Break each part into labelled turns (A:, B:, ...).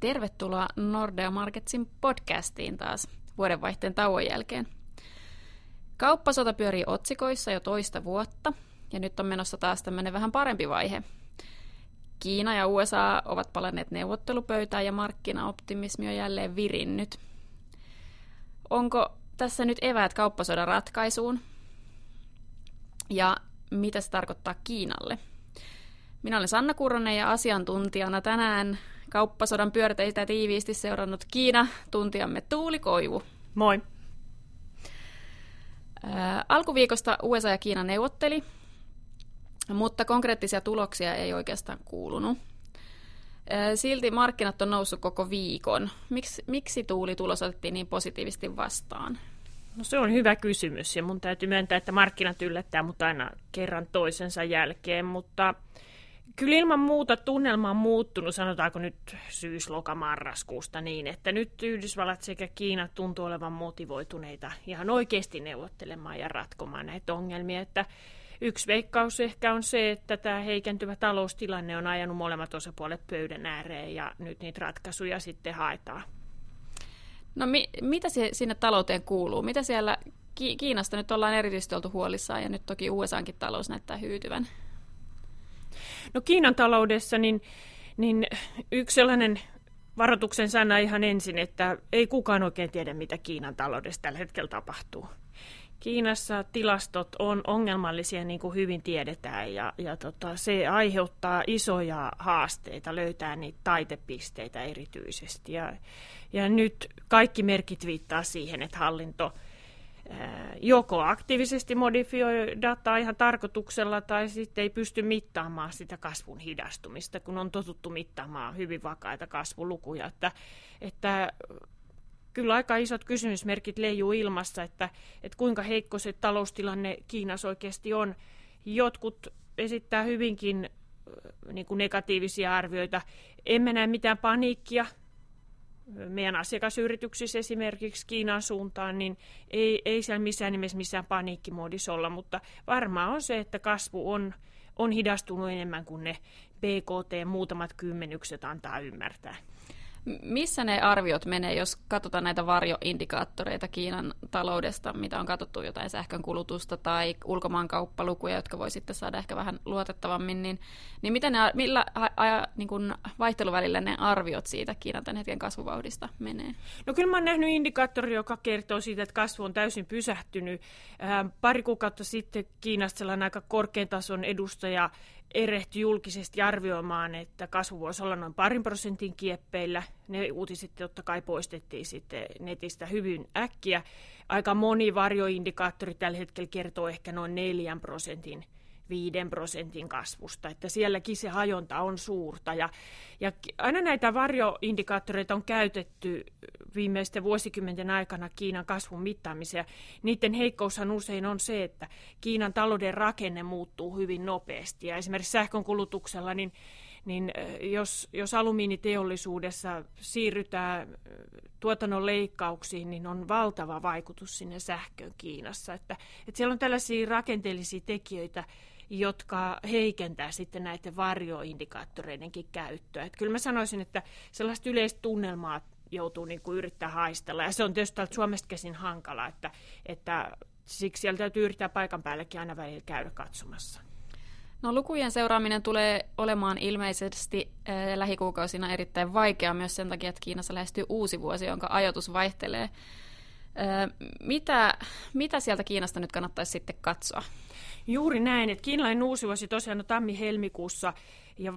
A: Tervetuloa Nordea Marketsin podcastiin taas vuodenvaihteen tauon jälkeen. Kauppasota pyörii otsikoissa jo toista vuotta, ja nyt on menossa taas tämmöinen vähän parempi vaihe. Kiina ja USA ovat palanneet neuvottelupöytään ja markkinaoptimismi on jälleen virinnyt. Onko tässä nyt eväät kauppasodan ratkaisuun? Ja mitä se tarkoittaa Kiinalle? Minä olen Sanna Kuronen ja asiantuntijana tänään kauppasodan pyörteistä tiiviisti seurannut Kiina-tuntijamme Tuuli Koivu.
B: Moi.
A: Ää, alkuviikosta USA ja Kiina neuvotteli, mutta konkreettisia tuloksia ei oikeastaan kuulunut. Ää, silti markkinat on noussut koko viikon. Miks, miksi Tuuli tulos otettiin niin positiivisesti vastaan?
B: No se on hyvä kysymys ja mun täytyy myöntää, että markkinat yllättää mut aina kerran toisensa jälkeen, mutta Kyllä ilman muuta tunnelma on muuttunut, sanotaanko nyt syys-loka-marraskuusta niin, että nyt Yhdysvallat sekä Kiina tuntuu olevan motivoituneita ihan oikeasti neuvottelemaan ja ratkomaan näitä ongelmia, että Yksi veikkaus ehkä on se, että tämä heikentyvä taloustilanne on ajanut molemmat osapuolet pöydän ääreen ja nyt niitä ratkaisuja sitten haetaan.
A: No mi- mitä se sinne talouteen kuuluu? Mitä siellä Ki- Kiinasta nyt ollaan erityisesti oltu huolissaan ja nyt toki USAnkin talous näyttää hyytyvän?
B: No Kiinan taloudessa niin, niin yksi sellainen varoituksen sana ihan ensin, että ei kukaan oikein tiedä, mitä Kiinan taloudessa tällä hetkellä tapahtuu. Kiinassa tilastot on ongelmallisia, niin kuin hyvin tiedetään, ja, ja tota, se aiheuttaa isoja haasteita löytää niitä taitepisteitä erityisesti. Ja, ja nyt kaikki merkit viittaa siihen, että hallinto – joko aktiivisesti modifioi dataa ihan tarkoituksella tai sitten ei pysty mittaamaan sitä kasvun hidastumista, kun on totuttu mittaamaan hyvin vakaita kasvulukuja. Että, että kyllä aika isot kysymysmerkit leijuu ilmassa, että, että kuinka heikko se taloustilanne Kiinassa oikeasti on. Jotkut esittää hyvinkin niin kuin negatiivisia arvioita. Emme näe mitään paniikkia meidän asiakasyrityksissä esimerkiksi Kiinan suuntaan, niin ei, ei siellä missään nimessä missään paniikkimoodissa olla, mutta varmaan on se, että kasvu on, on hidastunut enemmän kuin ne BKT muutamat kymmenykset antaa ymmärtää.
A: Missä ne arviot menee, jos katsotaan näitä varjoindikaattoreita Kiinan taloudesta, mitä on katsottu jotain sähkön kulutusta tai ulkomaankauppalukuja, jotka voi sitten saada ehkä vähän luotettavammin, niin, niin miten ne, millä niin kuin vaihteluvälillä ne arviot siitä Kiinan tämän hetken kasvuvauhdista menee?
B: No kyllä mä oon nähnyt indikaattori, joka kertoo siitä, että kasvu on täysin pysähtynyt. Äh, pari kuukautta sitten Kiinasta sellainen aika korkean tason edustaja erehtyi julkisesti arvioimaan, että kasvu voisi olla noin parin prosentin kieppeillä. Ne uutiset totta kai poistettiin sitten netistä hyvin äkkiä. Aika moni varjoindikaattori tällä hetkellä kertoo ehkä noin neljän prosentin 5 prosentin kasvusta, että sielläkin se hajonta on suurta. Ja, ja aina näitä varjoindikaattoreita on käytetty viimeisten vuosikymmenten aikana Kiinan kasvun mittaamiseen. Niiden heikkoushan usein on se, että Kiinan talouden rakenne muuttuu hyvin nopeasti. Ja esimerkiksi sähkön kulutuksella, niin niin jos, jos alumiiniteollisuudessa siirrytään tuotannon leikkauksiin, niin on valtava vaikutus sinne sähköön Kiinassa. Että, että siellä on tällaisia rakenteellisia tekijöitä, jotka heikentää sitten näiden varjoindikaattoreidenkin käyttöä. Että kyllä mä sanoisin, että sellaista yleistä tunnelmaa joutuu niin kuin yrittää haistella. Ja se on tietysti täältä Suomesta käsin hankala, että, että siksi siellä täytyy yrittää paikan päällekin aina välillä käydä katsomassa.
A: No lukujen seuraaminen tulee olemaan ilmeisesti äh, lähikuukausina erittäin vaikeaa myös sen takia, että Kiinassa lähestyy uusi vuosi, jonka ajoitus vaihtelee. Äh, mitä, mitä sieltä Kiinasta nyt kannattaisi sitten katsoa?
B: Juuri näin, että kiinalainen uusi vuosi tosiaan on tammi-helmikuussa ja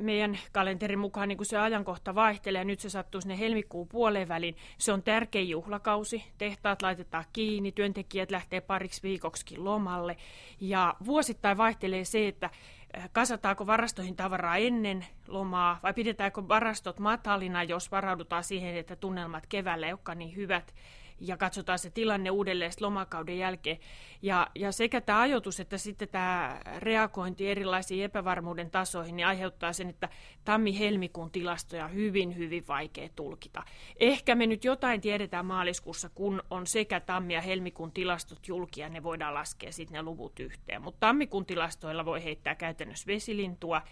B: meidän kalenterin mukaan niin kun se ajankohta vaihtelee, ja nyt se sattuu sinne helmikuun puoleen väliin. Se on tärkeä juhlakausi, tehtaat laitetaan kiinni, työntekijät lähtee pariksi viikoksikin lomalle, ja vuosittain vaihtelee se, että äh, kasataanko varastoihin tavaraa ennen lomaa vai pidetäänkö varastot matalina, jos varaudutaan siihen, että tunnelmat keväällä ei olekaan niin hyvät ja katsotaan se tilanne uudelleen lomakauden jälkeen. Ja, ja sekä tämä ajoitus että sitten tämä reagointi erilaisiin epävarmuuden tasoihin niin aiheuttaa sen, että tammi-helmikuun tilastoja hyvin, hyvin vaikea tulkita. Ehkä me nyt jotain tiedetään maaliskuussa, kun on sekä tammi- ja helmikuun tilastot julkia, ne voidaan laskea sitten ne luvut yhteen. Mutta tammikuun tilastoilla voi heittää käytännössä vesilintua,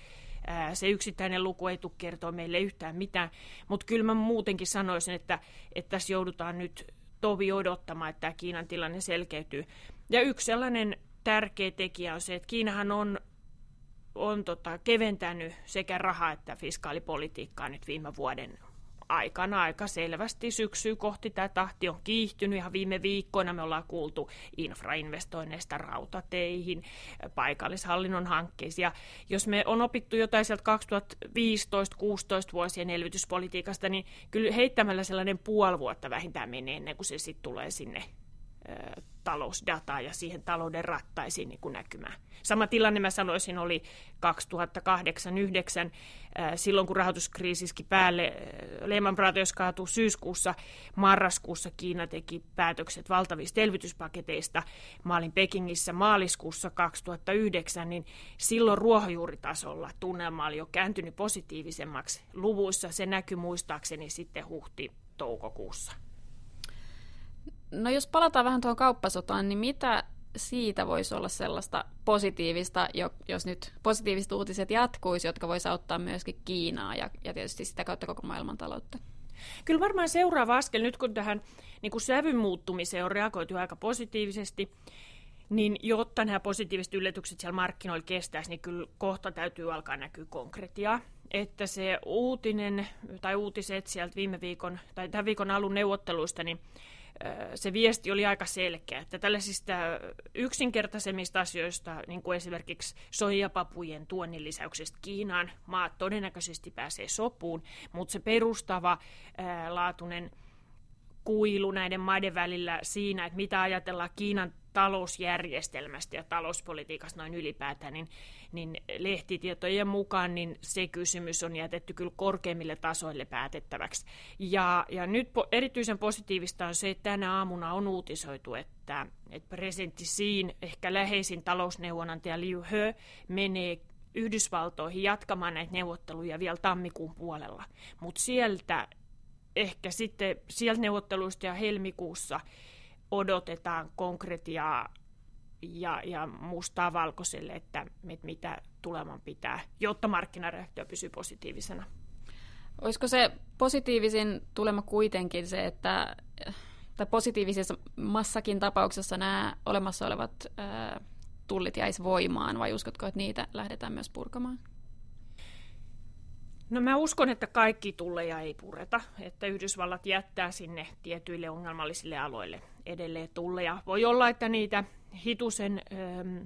B: Se yksittäinen luku ei tule kertoa meille yhtään mitään, mutta kyllä mä muutenkin sanoisin, että, että tässä joudutaan nyt tovi odottamaan, että tämä Kiinan tilanne selkeytyy. Ja yksi sellainen tärkeä tekijä on se, että Kiinahan on, on tota, keventänyt sekä raha- että fiskaalipolitiikkaa nyt viime vuoden aikana aika selvästi syksyä kohti tämä tahti on kiihtynyt. Ihan viime viikkoina me ollaan kuultu infrainvestoinneista rautateihin, paikallishallinnon hankkeisiin. Ja jos me on opittu jotain sieltä 2015-16 vuosien elvytyspolitiikasta, niin kyllä heittämällä sellainen puoli vuotta vähintään menee ennen kuin se sitten tulee sinne talousdataa ja siihen talouden rattaisiin niin näkymään. Sama tilanne mä sanoisin oli 2008-2009, silloin kun rahoituskriisiskin päälle Lehman Brothers kaatui syyskuussa, marraskuussa Kiina teki päätökset valtavista elvytyspaketeista. Mä olin Pekingissä maaliskuussa 2009, niin silloin ruohonjuuritasolla tunnelma oli jo kääntynyt positiivisemmaksi. Luvuissa se näkyi muistaakseni sitten huhti-toukokuussa.
A: No jos palataan vähän tuohon kauppasotaan, niin mitä siitä voisi olla sellaista positiivista, jos nyt positiiviset uutiset jatkuisi, jotka voisi auttaa myöskin Kiinaa ja, ja tietysti sitä kautta koko maailmantaloutta?
B: Kyllä varmaan seuraava askel, nyt kun tähän niin kuin sävyn muuttumiseen on reagoitu aika positiivisesti, niin jotta nämä positiiviset yllätykset siellä markkinoilla kestäisi, niin kyllä kohta täytyy alkaa näkyä konkretiaa. Että se uutinen tai uutiset sieltä viime viikon tai tämän viikon alun neuvotteluista, niin se viesti oli aika selkeä, että tällaisista yksinkertaisemmista asioista, niin kuin esimerkiksi soijapapujen tuonnin lisäyksestä Kiinaan, maat todennäköisesti pääsee sopuun, mutta se perustava laatuinen kuilu näiden maiden välillä siinä, että mitä ajatellaan Kiinan talousjärjestelmästä ja talouspolitiikasta noin ylipäätään, niin, niin lehtitietojen mukaan niin se kysymys on jätetty kyllä korkeimmille tasoille päätettäväksi. Ja, ja nyt po, erityisen positiivista on se, että tänä aamuna on uutisoitu, että, että presidentti Siin, ehkä läheisin talousneuvonantaja Liu He, menee Yhdysvaltoihin jatkamaan näitä neuvotteluja vielä tammikuun puolella. Mutta sieltä ehkä sitten sieltä neuvotteluista ja helmikuussa odotetaan konkretiaa ja, ja mustaa valkoiselle, että, että mitä tuleman pitää, jotta markkinareaktio pysyy positiivisena.
A: Olisiko se positiivisin tulema kuitenkin se, että tai positiivisessa massakin tapauksessa nämä olemassa olevat ää, tullit jäisi voimaan, vai uskotko, että niitä lähdetään myös purkamaan?
B: No mä uskon, että kaikki tulleja ei pureta, että Yhdysvallat jättää sinne tietyille ongelmallisille aloille edelleen tulleja. Voi olla, että niitä hitusen ähm,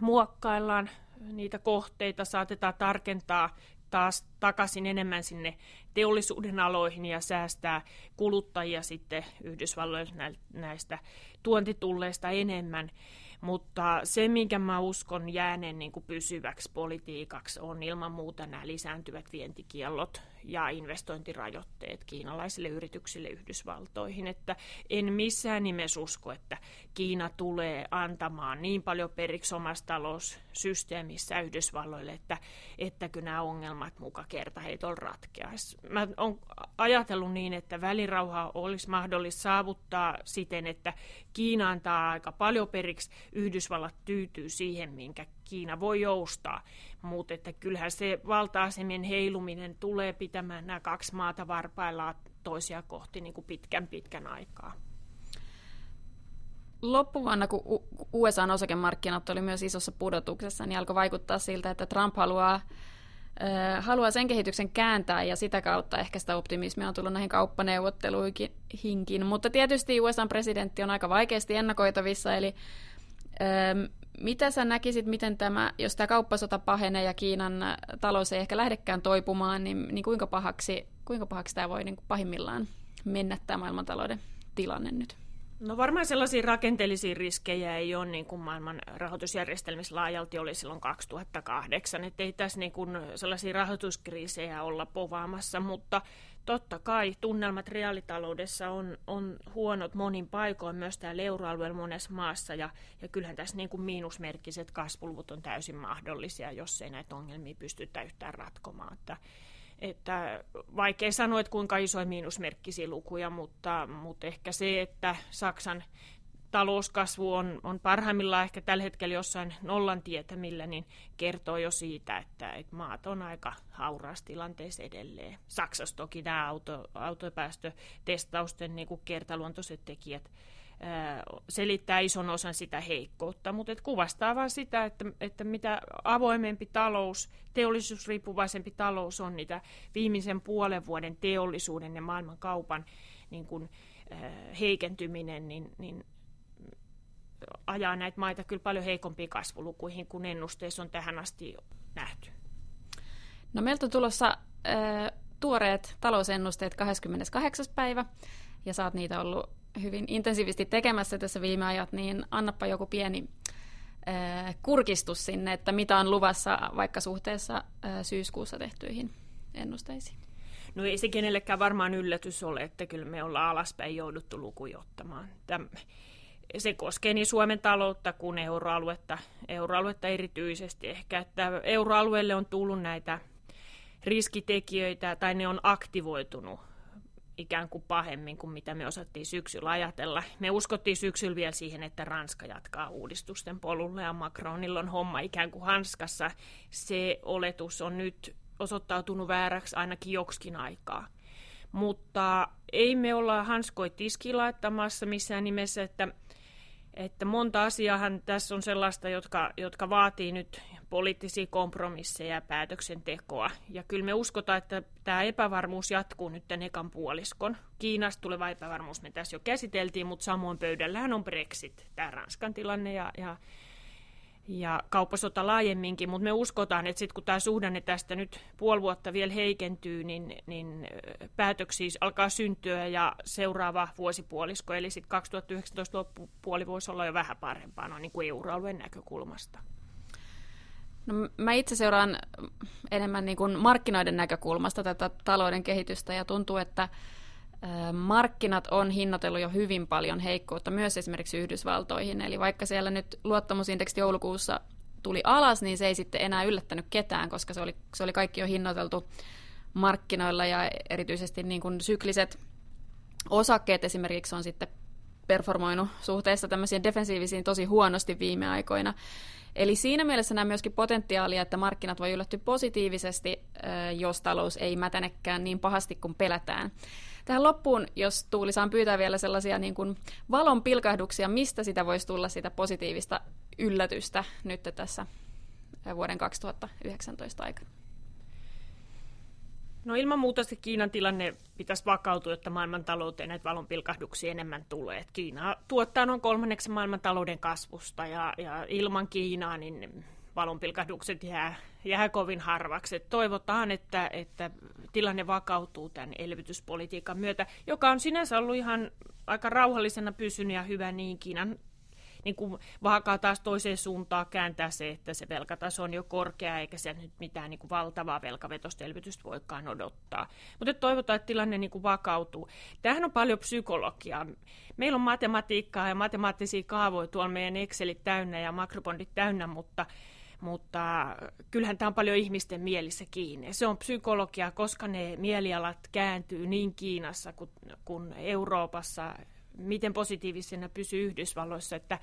B: muokkaillaan, niitä kohteita saatetaan tarkentaa taas takaisin enemmän sinne teollisuuden aloihin ja säästää kuluttajia sitten Yhdysvalloille näistä tuontitulleista enemmän. Mutta se, minkä mä uskon jääneen niin kuin pysyväksi politiikaksi, on ilman muuta nämä lisääntyvät vientikiellot ja investointirajoitteet kiinalaisille yrityksille Yhdysvaltoihin. Että en missään nimessä usko, että Kiina tulee antamaan niin paljon periksi omassa taloussysteemissä Yhdysvalloille, että, ettäkö nämä ongelmat muka kerta heitolla ratkeaisi. Mä oon ajatellut niin, että välirauha olisi mahdollista saavuttaa siten, että Kiina antaa aika paljon periksi, Yhdysvallat tyytyy siihen, minkä Kiina voi joustaa, mutta että kyllähän se valta-asemien heiluminen tulee pitämään nämä kaksi maata varpaillaan toisia kohti niin kuin pitkän pitkän aikaa.
A: Loppuvuonna, kun USA-osakemarkkinat oli myös isossa pudotuksessa, niin alkoi vaikuttaa siltä, että Trump haluaa haluaa sen kehityksen kääntää ja sitä kautta ehkä sitä optimismia on tullut näihin kauppaneuvotteluihinkin. Mutta tietysti USA-presidentti on aika vaikeasti ennakoitavissa, eli mitä sä näkisit, miten tämä, jos tämä kauppasota pahenee ja Kiinan talous ei ehkä lähdekään toipumaan, niin, niin kuinka, pahaksi, kuinka pahaksi tämä voi niin kuin pahimmillaan mennä tämä maailmantalouden tilanne nyt?
B: No varmaan sellaisia rakenteellisia riskejä ei ole niin kuin maailman rahoitusjärjestelmissä laajalti oli silloin 2008, että ei tässä niin kuin sellaisia rahoituskriisejä olla povaamassa, mutta totta kai tunnelmat reaalitaloudessa on, on huonot monin paikoin, myös täällä euroalueella monessa maassa, ja, ja kyllähän tässä niin kuin miinusmerkkiset kasvuluvut on täysin mahdollisia, jos ei näitä ongelmia pystytä yhtään ratkomaan. Että, että vaikea sanoa, että kuinka isoja miinusmerkkisiä lukuja, mutta, mutta ehkä se, että Saksan talouskasvu on, on parhaimmillaan ehkä tällä hetkellä jossain nollan tietämillä, niin kertoo jo siitä, että, että maat on aika hauraassa tilanteessa edelleen. Saksassa toki nämä auto, autopäästötestausten niin kuin kertaluontoiset tekijät selittää ison osan sitä heikkoutta, mutta et kuvastaa vain sitä, että, että mitä avoimempi talous, teollisuusriippuvaisempi talous on, niitä viimeisen puolen vuoden teollisuuden ja maailman kaupan niin kun, heikentyminen, niin, niin ajaa näitä maita kyllä paljon heikompiin kasvulukuihin kuin ennusteissa on tähän asti nähty.
A: No meiltä on tulossa äh, tuoreet talousennusteet 28. päivä, ja sä oot niitä ollut hyvin intensiivisesti tekemässä tässä viime ajat, niin annappa joku pieni äh, kurkistus sinne, että mitä on luvassa vaikka suhteessa äh, syyskuussa tehtyihin ennusteisiin.
B: No ei se kenellekään varmaan yllätys ole, että kyllä me ollaan alaspäin jouduttu lukuja ottamaan. Täm, se koskee niin Suomen taloutta kuin euroaluetta, euroaluetta erityisesti ehkä, että euroalueelle on tullut näitä riskitekijöitä tai ne on aktivoitunut ikään kuin pahemmin kuin mitä me osattiin syksyllä ajatella. Me uskottiin syksyllä vielä siihen, että Ranska jatkaa uudistusten polulle ja Macronilla on homma ikään kuin hanskassa. Se oletus on nyt osoittautunut vääräksi ainakin joksikin aikaa. Mutta ei me olla hanskoi tiskiin laittamassa missään nimessä, että että monta asiaahan tässä on sellaista, jotka, jotka vaatii nyt poliittisia kompromisseja ja päätöksentekoa. Ja kyllä me uskotaan, että tämä epävarmuus jatkuu nyt tämän ekan puoliskon. Kiinasta tuleva epävarmuus me tässä jo käsiteltiin, mutta samoin pöydällähän on Brexit, tämä Ranskan tilanne ja, ja ja kauppasota laajemminkin, mutta me uskotaan, että sitten kun tämä suhdanne tästä nyt puoli vuotta vielä heikentyy, niin, niin päätöksiä alkaa syntyä ja seuraava vuosipuolisko, eli sitten 2019 loppupuoli voisi olla jo vähän parempaa noin niin kuin euroalueen näkökulmasta.
A: No, mä itse seuraan enemmän niin kuin markkinoiden näkökulmasta tätä talouden kehitystä ja tuntuu, että markkinat on hinnoitellut jo hyvin paljon heikkoutta myös esimerkiksi Yhdysvaltoihin. Eli vaikka siellä nyt luottamusindeksi joulukuussa tuli alas, niin se ei sitten enää yllättänyt ketään, koska se oli, se oli kaikki jo hinnoiteltu markkinoilla ja erityisesti niin kuin sykliset osakkeet esimerkiksi on sitten performoinut suhteessa tämmöisiin defensiivisiin tosi huonosti viime aikoina. Eli siinä mielessä näen myöskin potentiaalia, että markkinat voi yllättyä positiivisesti, jos talous ei mätänekään niin pahasti kuin pelätään. Tähän loppuun, jos Tuuli saan pyytää vielä sellaisia niin kuin valon pilkahduksia, mistä sitä voisi tulla sitä positiivista yllätystä nyt tässä vuoden 2019 aikana?
B: No ilman muuta se Kiinan tilanne pitäisi vakautua, että maailmantalouteen näitä valonpilkahduksia enemmän tulee. Kiina tuottaa noin kolmanneksi maailmantalouden kasvusta ja, ja ilman Kiinaa niin valonpilkahdukset jää, jää kovin harvaksi. Et toivotaan, että, että tilanne vakautuu tämän elvytyspolitiikan myötä, joka on sinänsä ollut ihan aika rauhallisena pysynyt ja hyvä niin Kiinan niin kuin vaakaa taas toiseen suuntaan kääntää se, että se velkataso on jo korkea, eikä se nyt mitään niin kuin valtavaa velkavetosta elvytystä voikaan odottaa. Mutta toivotaan, että tilanne niin kuin vakautuu. Tämähän on paljon psykologiaa. Meillä on matematiikkaa ja matemaattisia kaavoja tuolla meidän Excelit täynnä ja makrobondit täynnä, mutta mutta kyllähän tämä on paljon ihmisten mielissä kiinni. Se on psykologia, koska ne mielialat kääntyy niin Kiinassa kuin Euroopassa, miten positiivisena pysyy Yhdysvalloissa, että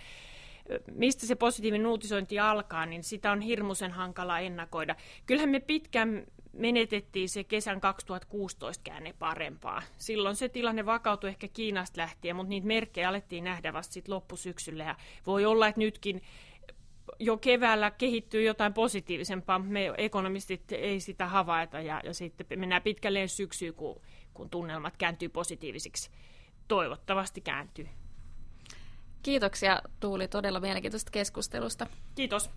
B: mistä se positiivinen uutisointi alkaa, niin sitä on hirmuisen hankala ennakoida. Kyllähän me pitkään menetettiin se kesän 2016 käänne parempaa. Silloin se tilanne vakautui ehkä Kiinasta lähtien, mutta niitä merkkejä alettiin nähdä vasta sitten loppusyksyllä. Ja voi olla, että nytkin jo keväällä kehittyy jotain positiivisempaa. Me ekonomistit ei sitä havaita ja, ja sitten mennään pitkälle syksyyn, kun, kun tunnelmat kääntyy positiivisiksi. Toivottavasti kääntyy.
A: Kiitoksia Tuuli todella mielenkiintoisesta keskustelusta.
B: Kiitos.